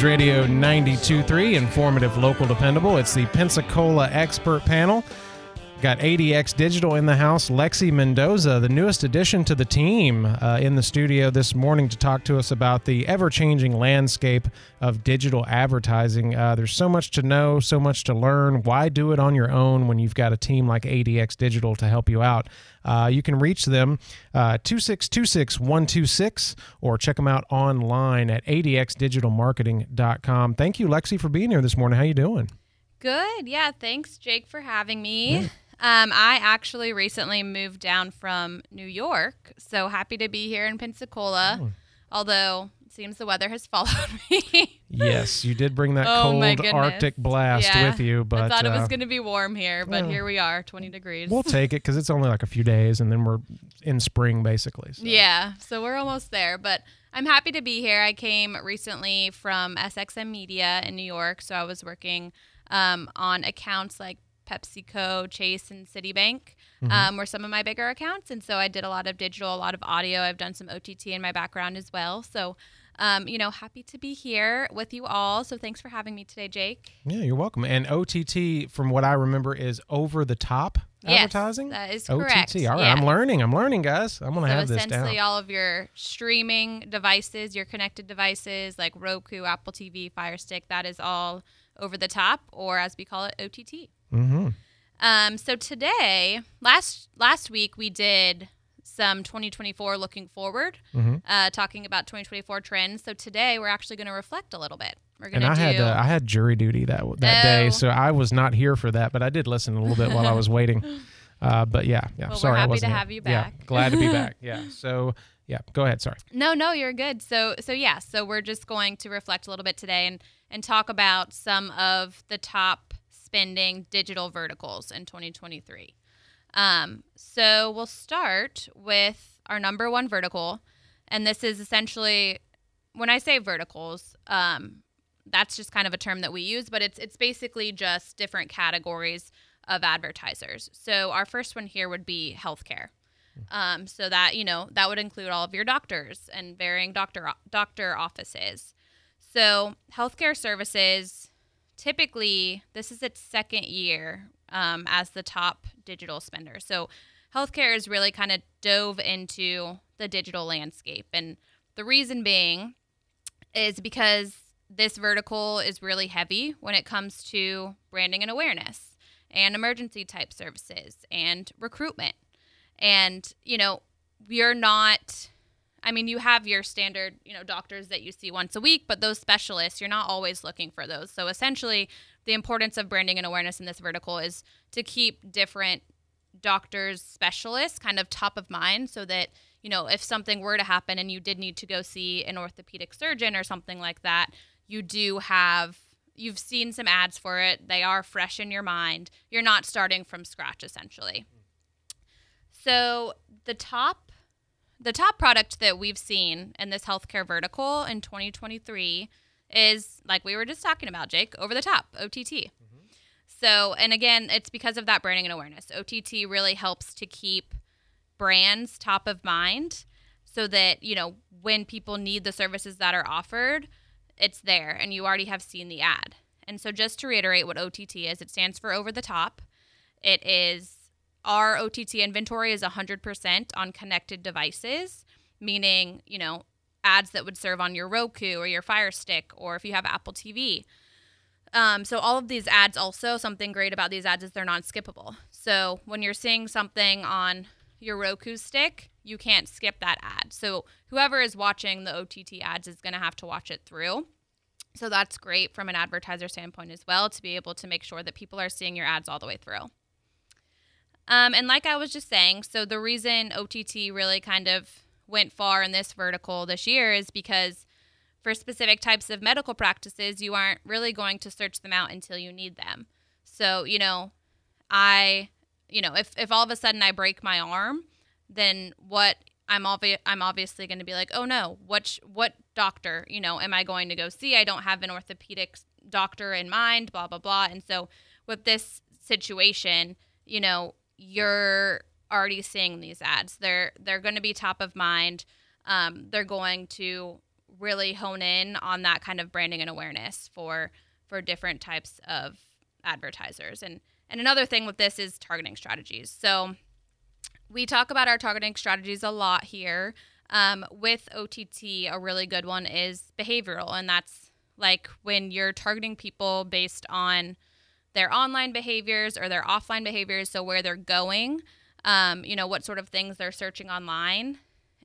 News Radio 92.3, informative, local, dependable. It's the Pensacola Expert Panel. Got ADX Digital in the house. Lexi Mendoza, the newest addition to the team, uh, in the studio this morning to talk to us about the ever changing landscape of digital advertising. Uh, there's so much to know, so much to learn. Why do it on your own when you've got a team like ADX Digital to help you out? Uh, you can reach them uh, 2626126 or check them out online at adxdigitalmarketing.com. Thank you, Lexi, for being here this morning. How are you doing? Good. Yeah. Thanks, Jake, for having me. Yeah. Um, I actually recently moved down from New York, so happy to be here in Pensacola. Oh. Although it seems the weather has followed me. yes, you did bring that oh, cold Arctic blast yeah. with you, but I thought uh, it was going to be warm here, but here we are, 20 degrees. We'll take it because it's only like a few days, and then we're in spring basically. So. Yeah, so we're almost there, but. I'm happy to be here. I came recently from SXM Media in New York, so I was working um, on accounts like PepsiCo, Chase, and Citibank mm-hmm. um, were some of my bigger accounts. And so I did a lot of digital, a lot of audio. I've done some OTT in my background as well. So, um, you know, happy to be here with you all. So thanks for having me today, Jake. Yeah, you're welcome. And OTT, from what I remember, is over the top yes, advertising. That is correct. OTT. All right, yeah. I'm learning. I'm learning, guys. I'm gonna so have this down. Essentially, all of your streaming devices, your connected devices like Roku, Apple TV, Fire Stick, that is all over the top, or as we call it, OTT. Mm-hmm. Um, so today, last last week we did some 2024 looking forward, mm-hmm. uh, talking about 2024 trends. So today we're actually going to reflect a little bit. We're going to. And I do... had uh, I had jury duty that that oh. day, so I was not here for that, but I did listen a little bit while I was waiting. Uh, but yeah, yeah. Well, sorry, we're happy I wasn't to here. have you back. Yeah, glad to be back. Yeah. So yeah, go ahead. Sorry. No, no, you're good. So, so yeah, so we're just going to reflect a little bit today and and talk about some of the top spending digital verticals in 2023. Um, so we'll start with our number one vertical, and this is essentially when I say verticals. Um, that's just kind of a term that we use, but it's it's basically just different categories of advertisers. So our first one here would be healthcare. Um, so that you know that would include all of your doctors and varying doctor doctor offices. So healthcare services, typically, this is its second year um, as the top digital spender. So healthcare has really kind of dove into the digital landscape, and the reason being is because this vertical is really heavy when it comes to branding and awareness and emergency type services and recruitment. And, you know, we are not I mean, you have your standard, you know, doctors that you see once a week, but those specialists, you're not always looking for those. So essentially, the importance of branding and awareness in this vertical is to keep different doctors, specialists kind of top of mind so that, you know, if something were to happen and you did need to go see an orthopedic surgeon or something like that, you do have you've seen some ads for it. They are fresh in your mind. You're not starting from scratch essentially. So the top the top product that we've seen in this healthcare vertical in 2023 is like we were just talking about, Jake, over the top, OTT. Mm-hmm. So, and again, it's because of that branding and awareness. OTT really helps to keep brands top of mind so that, you know, when people need the services that are offered, it's there and you already have seen the ad. And so, just to reiterate what OTT is, it stands for over the top. It is our OTT inventory is 100% on connected devices, meaning, you know, ads that would serve on your Roku or your Fire Stick or if you have Apple TV. Um, so all of these ads also something great about these ads is they're non-skippable. So when you're seeing something on your Roku stick, you can't skip that ad. So whoever is watching the OTT ads is going to have to watch it through. So that's great from an advertiser standpoint as well to be able to make sure that people are seeing your ads all the way through. Um, and like I was just saying, so the reason OTT really kind of went far in this vertical this year is because for specific types of medical practices, you aren't really going to search them out until you need them. So, you know, I, you know, if, if all of a sudden I break my arm, then what I'm obvi- I'm obviously going to be like, oh no, what what doctor, you know, am I going to go see? I don't have an orthopedic doctor in mind, blah blah blah. And so with this situation, you know, you're already seeing these ads. They're they're going to be top of mind. Um, they're going to really hone in on that kind of branding and awareness for for different types of advertisers. And and another thing with this is targeting strategies. So we talk about our targeting strategies a lot here. Um, with OTT, a really good one is behavioral, and that's like when you're targeting people based on their online behaviors or their offline behaviors, so where they're going, um, you know, what sort of things they're searching online.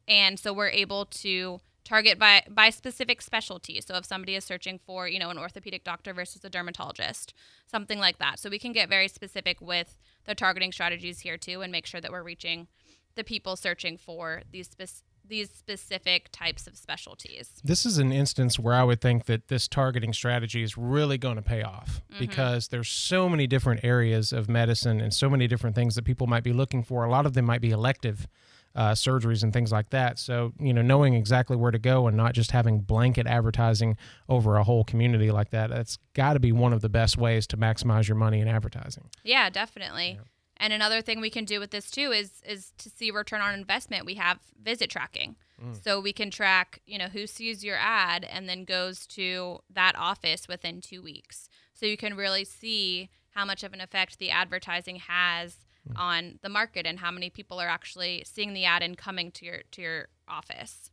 And so we're able to target by by specific specialty. So if somebody is searching for, you know, an orthopedic doctor versus a dermatologist, something like that. So we can get very specific with the targeting strategies here too and make sure that we're reaching the people searching for these specific these specific types of specialties. This is an instance where I would think that this targeting strategy is really going to pay off mm-hmm. because there's so many different areas of medicine and so many different things that people might be looking for. A lot of them might be elective uh, surgeries and things like that. So, you know, knowing exactly where to go and not just having blanket advertising over a whole community like that, that's got to be one of the best ways to maximize your money in advertising. Yeah, definitely. Yeah. And another thing we can do with this too is is to see return on investment. We have visit tracking. Mm. So we can track, you know, who sees your ad and then goes to that office within 2 weeks. So you can really see how much of an effect the advertising has mm. on the market and how many people are actually seeing the ad and coming to your to your office.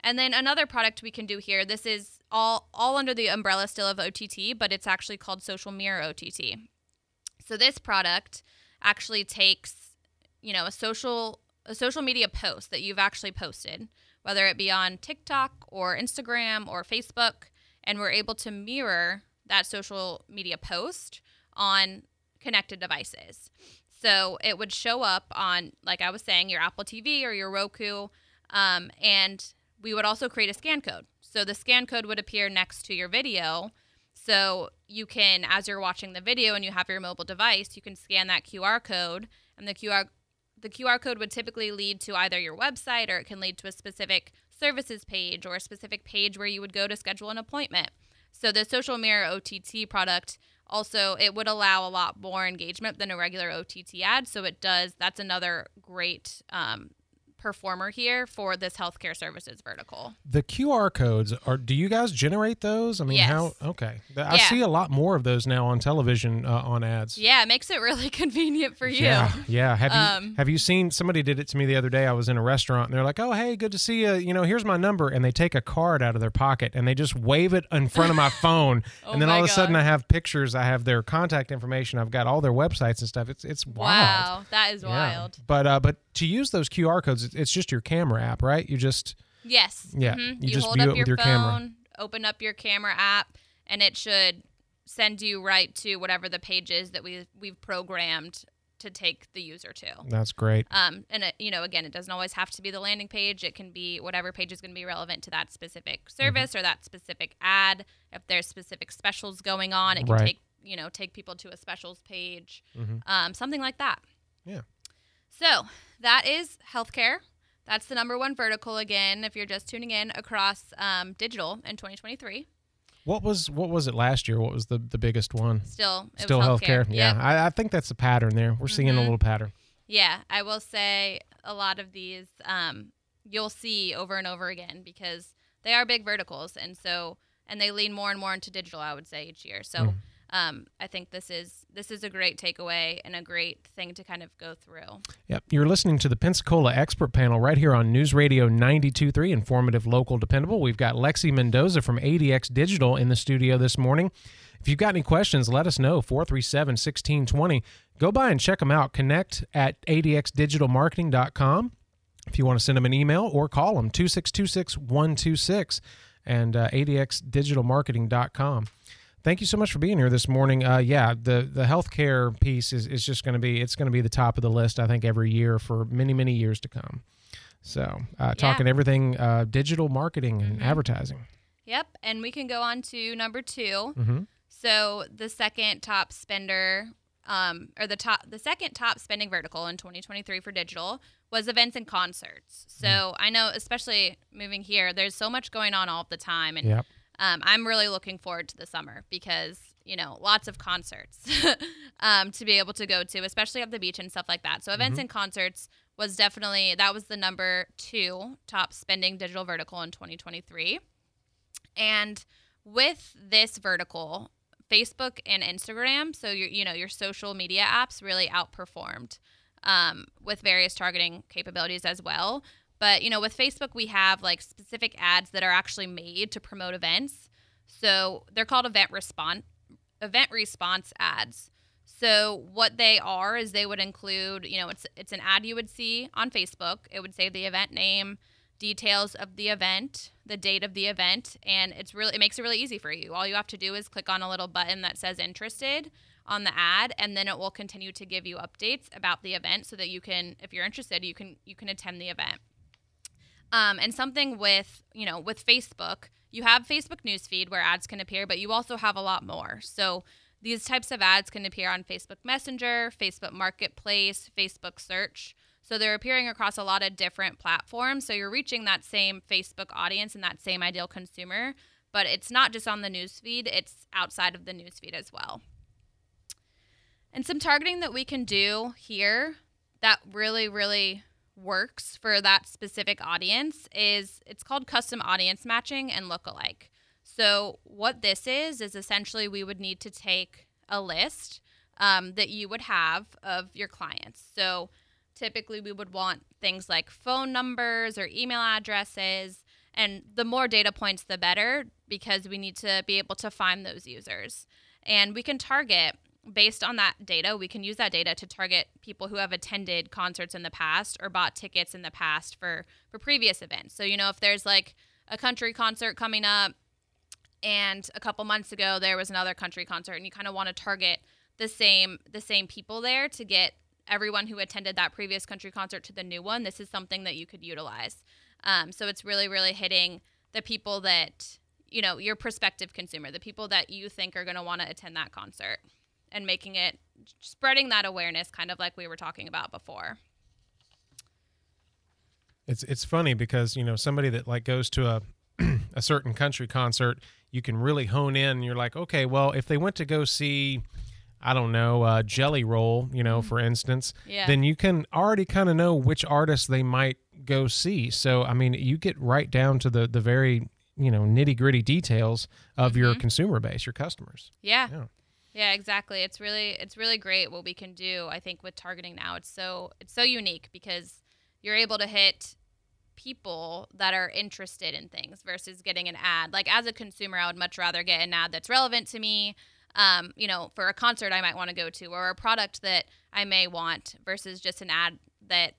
And then another product we can do here, this is all all under the umbrella still of OTT, but it's actually called Social Mirror OTT. So this product actually takes, you know, a social a social media post that you've actually posted, whether it be on TikTok or Instagram or Facebook, and we're able to mirror that social media post on connected devices. So it would show up on, like I was saying, your Apple TV or your Roku, um, and we would also create a scan code. So the scan code would appear next to your video, so you can, as you're watching the video and you have your mobile device, you can scan that QR code, and the QR the QR code would typically lead to either your website or it can lead to a specific services page or a specific page where you would go to schedule an appointment. So the social mirror OTT product also it would allow a lot more engagement than a regular OTT ad. So it does. That's another great um, performer here for this healthcare services vertical. The QR codes are do you guys generate those? I mean, yes. how okay. I yeah. see a lot more of those now on television uh, on ads. Yeah, it makes it really convenient for you. Yeah. Yeah, have um, you have you seen somebody did it to me the other day. I was in a restaurant and they're like, "Oh, hey, good to see you. You know, here's my number." And they take a card out of their pocket and they just wave it in front of my phone. oh and then all of a sudden I have pictures, I have their contact information, I've got all their websites and stuff. It's it's wild. Wow, that is yeah. wild. But uh but to use those QR codes, it's just your camera app, right? You just yes, yeah, mm-hmm. you, you, just hold up your, your phone, camera. open up your camera app, and it should send you right to whatever the page is that we we've programmed to take the user to. That's great. Um, and it, you know, again, it doesn't always have to be the landing page. It can be whatever page is going to be relevant to that specific service mm-hmm. or that specific ad. If there's specific specials going on, it can right. take you know take people to a specials page, mm-hmm. um, something like that. Yeah. So that is healthcare. That's the number one vertical again. If you're just tuning in across um, digital in 2023. What was what was it last year? What was the, the biggest one? Still, still healthcare. healthcare. Yeah, I, I, think that's a pattern there. We're mm-hmm. seeing a little pattern. Yeah, I will say a lot of these um, you'll see over and over again because they are big verticals, and so and they lean more and more into digital. I would say each year. So. Mm um, I think this is this is a great takeaway and a great thing to kind of go through. Yep, you're listening to the Pensacola Expert Panel right here on News Radio 92.3, informative, local, dependable. We've got Lexi Mendoza from ADX Digital in the studio this morning. If you've got any questions, let us know 437 1620. Go by and check them out. Connect at adxdigitalmarketing.com if you want to send them an email or call them 2626 126 and uh, adxdigitalmarketing.com. Thank you so much for being here this morning. Uh, yeah, the the healthcare piece is, is just going to be it's going to be the top of the list. I think every year for many many years to come. So uh, talking everything uh, digital marketing and mm-hmm. advertising. Yep, and we can go on to number 2 mm-hmm. So the second top spender, um, or the top the second top spending vertical in 2023 for digital was events and concerts. So mm. I know, especially moving here, there's so much going on all the time, and yep um, I'm really looking forward to the summer because you know lots of concerts um, to be able to go to, especially at the beach and stuff like that. So events mm-hmm. and concerts was definitely that was the number two top spending digital vertical in 2023. And with this vertical, Facebook and Instagram, so your you know your social media apps really outperformed um, with various targeting capabilities as well. But you know, with Facebook, we have like specific ads that are actually made to promote events. So they're called event response event response ads. So what they are is they would include, you know, it's it's an ad you would see on Facebook. It would say the event name, details of the event, the date of the event, and it's really it makes it really easy for you. All you have to do is click on a little button that says interested on the ad and then it will continue to give you updates about the event so that you can if you're interested, you can you can attend the event. Um, and something with, you know, with Facebook, you have Facebook newsfeed where ads can appear, but you also have a lot more. So these types of ads can appear on Facebook Messenger, Facebook Marketplace, Facebook Search. So they're appearing across a lot of different platforms. So you're reaching that same Facebook audience and that same ideal consumer, but it's not just on the newsfeed, it's outside of the newsfeed as well. And some targeting that we can do here that really, really works for that specific audience is it's called custom audience matching and lookalike. So, what this is, is essentially we would need to take a list um, that you would have of your clients. So, typically we would want things like phone numbers or email addresses. And the more data points, the better because we need to be able to find those users. And we can target based on that data, we can use that data to target people who have attended concerts in the past or bought tickets in the past for for previous events. So, you know, if there's like a country concert coming up and a couple months ago there was another country concert and you kind of want to target the same the same people there to get everyone who attended that previous country concert to the new one, this is something that you could utilize. Um, so it's really, really hitting the people that, you know, your prospective consumer, the people that you think are going to want to attend that concert and making it spreading that awareness kind of like we were talking about before it's it's funny because you know somebody that like goes to a a certain country concert you can really hone in and you're like okay well if they went to go see I don't know, uh, Jelly Roll, you know, mm-hmm. for instance, yeah. then you can already kind of know which artists they might go see. So, I mean, you get right down to the the very, you know, nitty gritty details of mm-hmm. your consumer base, your customers. Yeah. yeah. Yeah, exactly. It's really it's really great what we can do. I think with targeting now, it's so it's so unique because you're able to hit people that are interested in things versus getting an ad. Like as a consumer, I would much rather get an ad that's relevant to me. Um, you know, for a concert I might want to go to or a product that I may want versus just an ad that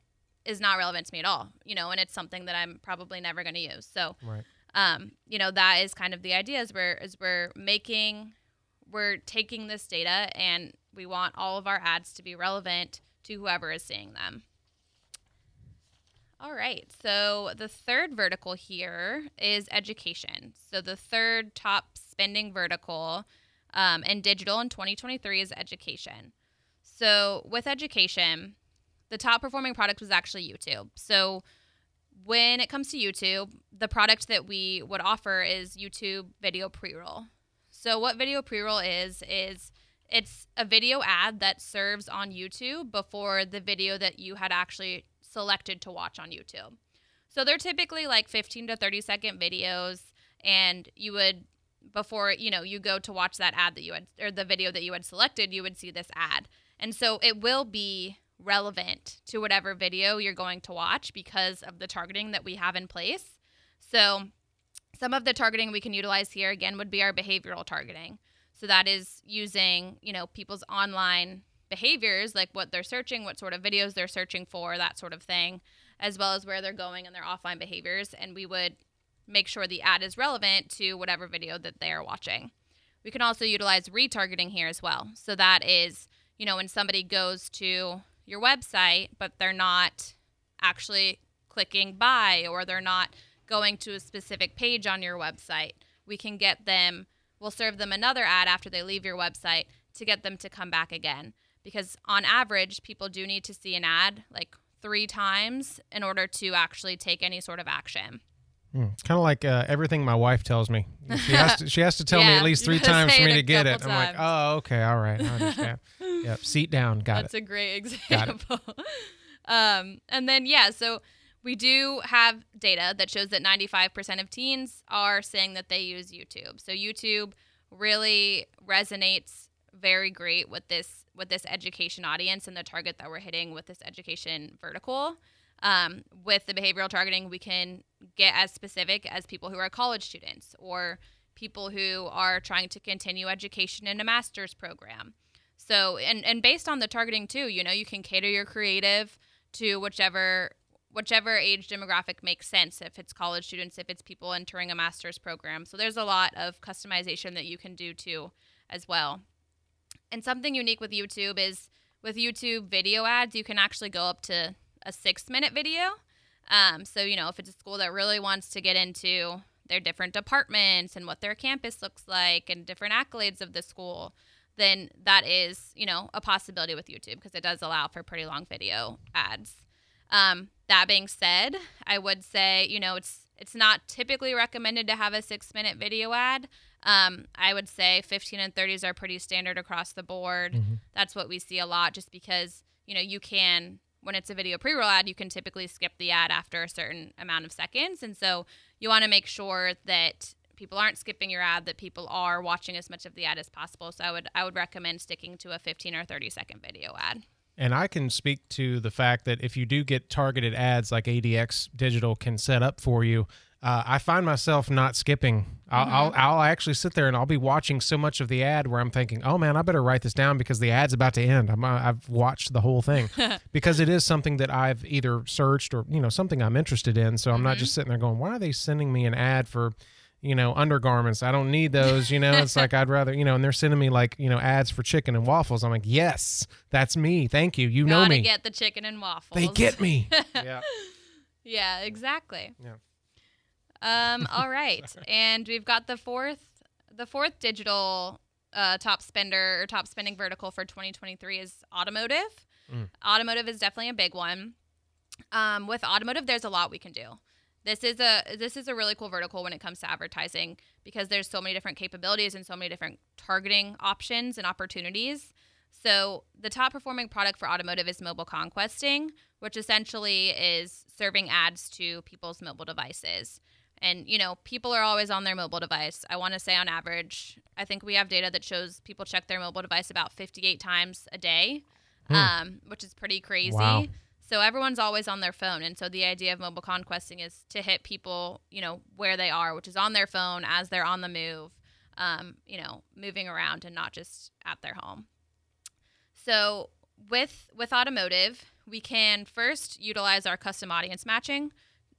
is not relevant to me at all. You know, and it's something that I'm probably never going to use. So, right. um, you know, that is kind of the idea is we're is we're making we're taking this data and we want all of our ads to be relevant to whoever is seeing them. All right, so the third vertical here is education. So the third top spending vertical um, in digital in 2023 is education. So with education, the top performing product was actually YouTube. So when it comes to YouTube, the product that we would offer is YouTube Video Pre-roll. So what video pre-roll is is it's a video ad that serves on YouTube before the video that you had actually selected to watch on YouTube. So they're typically like 15 to 30 second videos and you would before, you know, you go to watch that ad that you had or the video that you had selected, you would see this ad. And so it will be relevant to whatever video you're going to watch because of the targeting that we have in place. So some of the targeting we can utilize here again would be our behavioral targeting. So that is using, you know, people's online behaviors, like what they're searching, what sort of videos they're searching for, that sort of thing, as well as where they're going and their offline behaviors. And we would make sure the ad is relevant to whatever video that they are watching. We can also utilize retargeting here as well. So that is, you know, when somebody goes to your website, but they're not actually clicking buy or they're not going to a specific page on your website. We can get them, we'll serve them another ad after they leave your website to get them to come back again. Because on average, people do need to see an ad like three times in order to actually take any sort of action. Mm, kind of like uh, everything my wife tells me. She has to, she has to tell yeah, me at least three times for me to get it. Times. I'm like, oh, okay, all right, I understand. yep, seat down, got That's it. That's a great example. um, and then yeah, so we do have data that shows that 95% of teens are saying that they use YouTube. So YouTube really resonates very great with this with this education audience and the target that we're hitting with this education vertical. Um, with the behavioral targeting, we can get as specific as people who are college students or people who are trying to continue education in a master's program. So, and and based on the targeting too, you know, you can cater your creative to whichever whichever age demographic makes sense if it's college students if it's people entering a master's program. So there's a lot of customization that you can do too as well. And something unique with youtube is with youtube video ads you can actually go up to a six minute video. Um, so you know if it's a school that really wants to get into their different departments and what their campus looks like and different accolades of the school then that is you know a possibility with youtube because it does allow for pretty long video ads um, that being said, I would say, you know, it's it's not typically recommended to have a six minute video ad. Um, I would say 15 and 30s are pretty standard across the board. Mm-hmm. That's what we see a lot just because, you know, you can, when it's a video pre roll ad, you can typically skip the ad after a certain amount of seconds. And so you want to make sure that people aren't skipping your ad, that people are watching as much of the ad as possible. So I would, I would recommend sticking to a 15 or 30 second video ad. And I can speak to the fact that if you do get targeted ads like ADX Digital can set up for you, uh, I find myself not skipping. I'll, mm-hmm. I'll, I'll actually sit there and I'll be watching so much of the ad where I'm thinking, oh man, I better write this down because the ad's about to end. I'm, uh, I've watched the whole thing because it is something that I've either searched or you know something I'm interested in. So I'm mm-hmm. not just sitting there going, why are they sending me an ad for you know, undergarments. I don't need those, you know. It's like I'd rather, you know, and they're sending me like, you know, ads for chicken and waffles. I'm like, "Yes, that's me. Thank you. You Gotta know me." get the chicken and waffles. They get me. yeah. Yeah, exactly. Yeah. Um all right. and we've got the fourth the fourth digital uh, top spender or top spending vertical for 2023 is automotive. Mm. Automotive is definitely a big one. Um, with automotive, there's a lot we can do. This is a this is a really cool vertical when it comes to advertising because there's so many different capabilities and so many different targeting options and opportunities. So the top performing product for automotive is mobile conquesting, which essentially is serving ads to people's mobile devices. And you know, people are always on their mobile device. I want to say on average, I think we have data that shows people check their mobile device about 58 times a day, hmm. um, which is pretty crazy. Wow. So everyone's always on their phone. And so the idea of mobile conquesting is to hit people, you know, where they are, which is on their phone as they're on the move, um, you know, moving around and not just at their home. So with with automotive, we can first utilize our custom audience matching,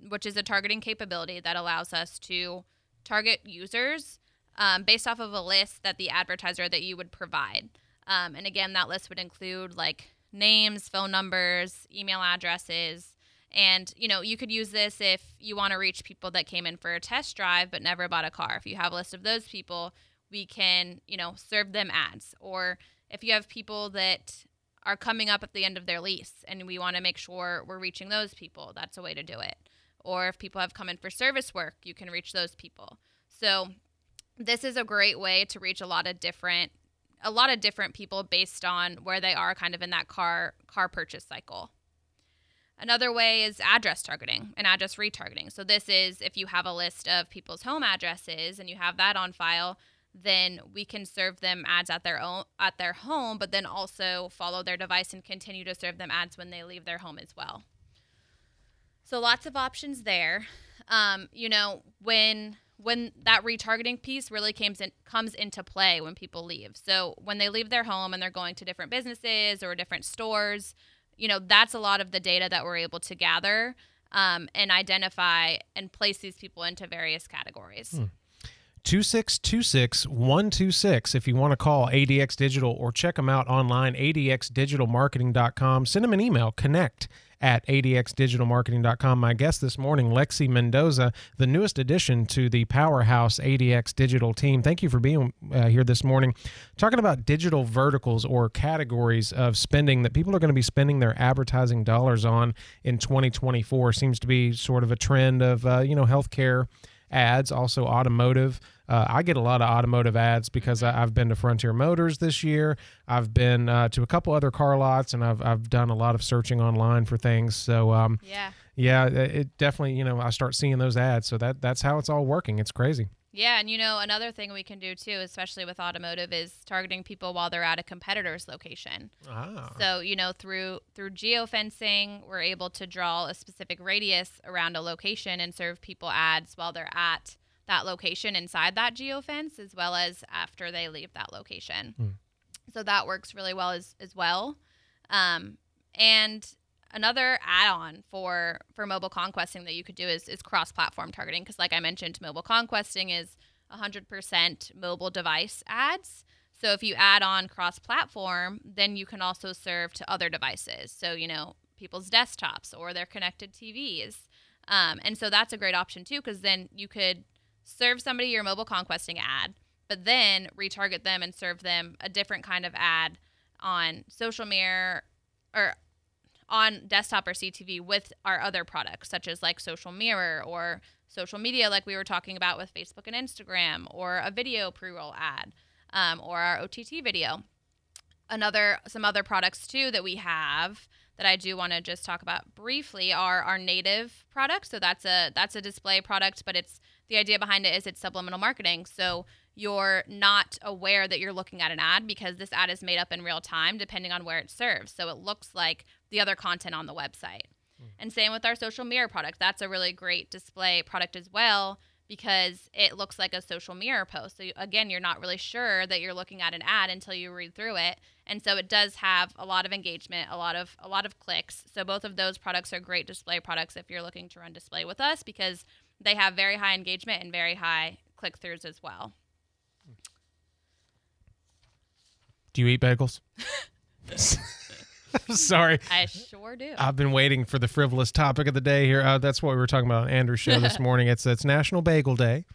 which is a targeting capability that allows us to target users um, based off of a list that the advertiser that you would provide. Um, and again, that list would include like names, phone numbers, email addresses. And, you know, you could use this if you want to reach people that came in for a test drive but never bought a car. If you have a list of those people, we can, you know, serve them ads. Or if you have people that are coming up at the end of their lease and we want to make sure we're reaching those people, that's a way to do it. Or if people have come in for service work, you can reach those people. So, this is a great way to reach a lot of different a lot of different people based on where they are kind of in that car car purchase cycle. Another way is address targeting and address retargeting. So this is if you have a list of people's home addresses and you have that on file, then we can serve them ads at their own at their home, but then also follow their device and continue to serve them ads when they leave their home as well. So lots of options there. Um, you know, when when that retargeting piece really comes in, comes into play when people leave. So when they leave their home and they're going to different businesses or different stores, you know that's a lot of the data that we're able to gather um, and identify and place these people into various categories. Hmm. 2626 126 if you want to call ADX Digital or check them out online, adxdigitalmarketing.com. Send them an email, connect at adxdigitalmarketing.com. My guest this morning, Lexi Mendoza, the newest addition to the powerhouse ADX Digital team. Thank you for being uh, here this morning. Talking about digital verticals or categories of spending that people are going to be spending their advertising dollars on in 2024 seems to be sort of a trend of, uh, you know, healthcare ads, also automotive. Uh, I get a lot of automotive ads because I, have been to Frontier Motors this year. I've been uh, to a couple other car lots, and I've I've done a lot of searching online for things. So um, yeah, yeah, it definitely. You know, I start seeing those ads, so that that's how it's all working. It's crazy. Yeah, and you know another thing we can do too, especially with automotive, is targeting people while they're at a competitor's location. Ah. So you know through through geofencing, we're able to draw a specific radius around a location and serve people ads while they're at that location inside that geofence, as well as after they leave that location. Hmm. So that works really well as as well. Um, and another add-on for for mobile conquesting that you could do is is cross-platform targeting because like i mentioned mobile conquesting is 100% mobile device ads. So if you add on cross-platform then you can also serve to other devices. So you know people's desktops or their connected tvs um, and so that's a great option too because then you could serve somebody your mobile conquesting ad but then retarget them and serve them a different kind of ad on social mirror or on desktop or CTV with our other products, such as like Social Mirror or social media, like we were talking about with Facebook and Instagram, or a video pre roll ad, um, or our OTT video. Another, some other products too that we have that I do want to just talk about briefly are our native products. So that's a that's a display product, but it's the idea behind it is it's subliminal marketing. So you're not aware that you're looking at an ad because this ad is made up in real time depending on where it serves. So it looks like the other content on the website. Mm. And same with our social mirror product. That's a really great display product as well because it looks like a social mirror post. So you, again, you're not really sure that you're looking at an ad until you read through it. And so it does have a lot of engagement, a lot of a lot of clicks. So both of those products are great display products if you're looking to run display with us because they have very high engagement and very high click throughs as well. Do you eat bagels? Sorry. I sure do. I've been waiting for the frivolous topic of the day here. Uh, that's what we were talking about on Andrew's show this morning. It's it's National Bagel Day.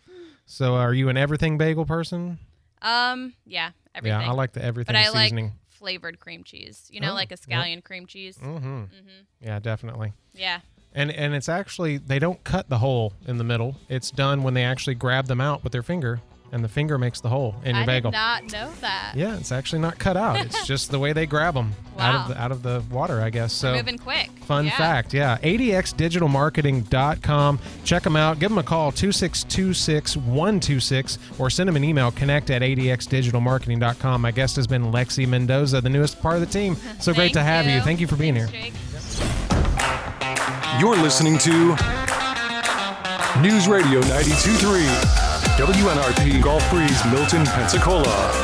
So, are you an everything bagel person? Um, yeah, everything. Yeah, I like the everything but I seasoning. like flavored cream cheese. You know, Oh, like a scallion cream cheese. mm-hmm. Mm-hmm. Yeah, definitely. Yeah. And and it's actually they don't cut the hole in the middle. It's done when they actually grab them out with their finger, and the finger makes the hole in your I bagel. I did not know that. Yeah, it's actually not cut out. It's just the way they grab them out of the out of the water, I guess. So Moving quick. Fun Yeah. fact, yeah. ADXdigitalmarketing.com. Check them out. Give them a call, 2626-126, or send them an email, connect at ADXdigitalmarketing.com. My guest has been Lexi Mendoza, the newest part of the team. So great to Thank have you. Thank you for being Thanks, here. Jake. You're listening to News Radio 92.3, WNRP Gulf Breeze, Milton, Pensacola.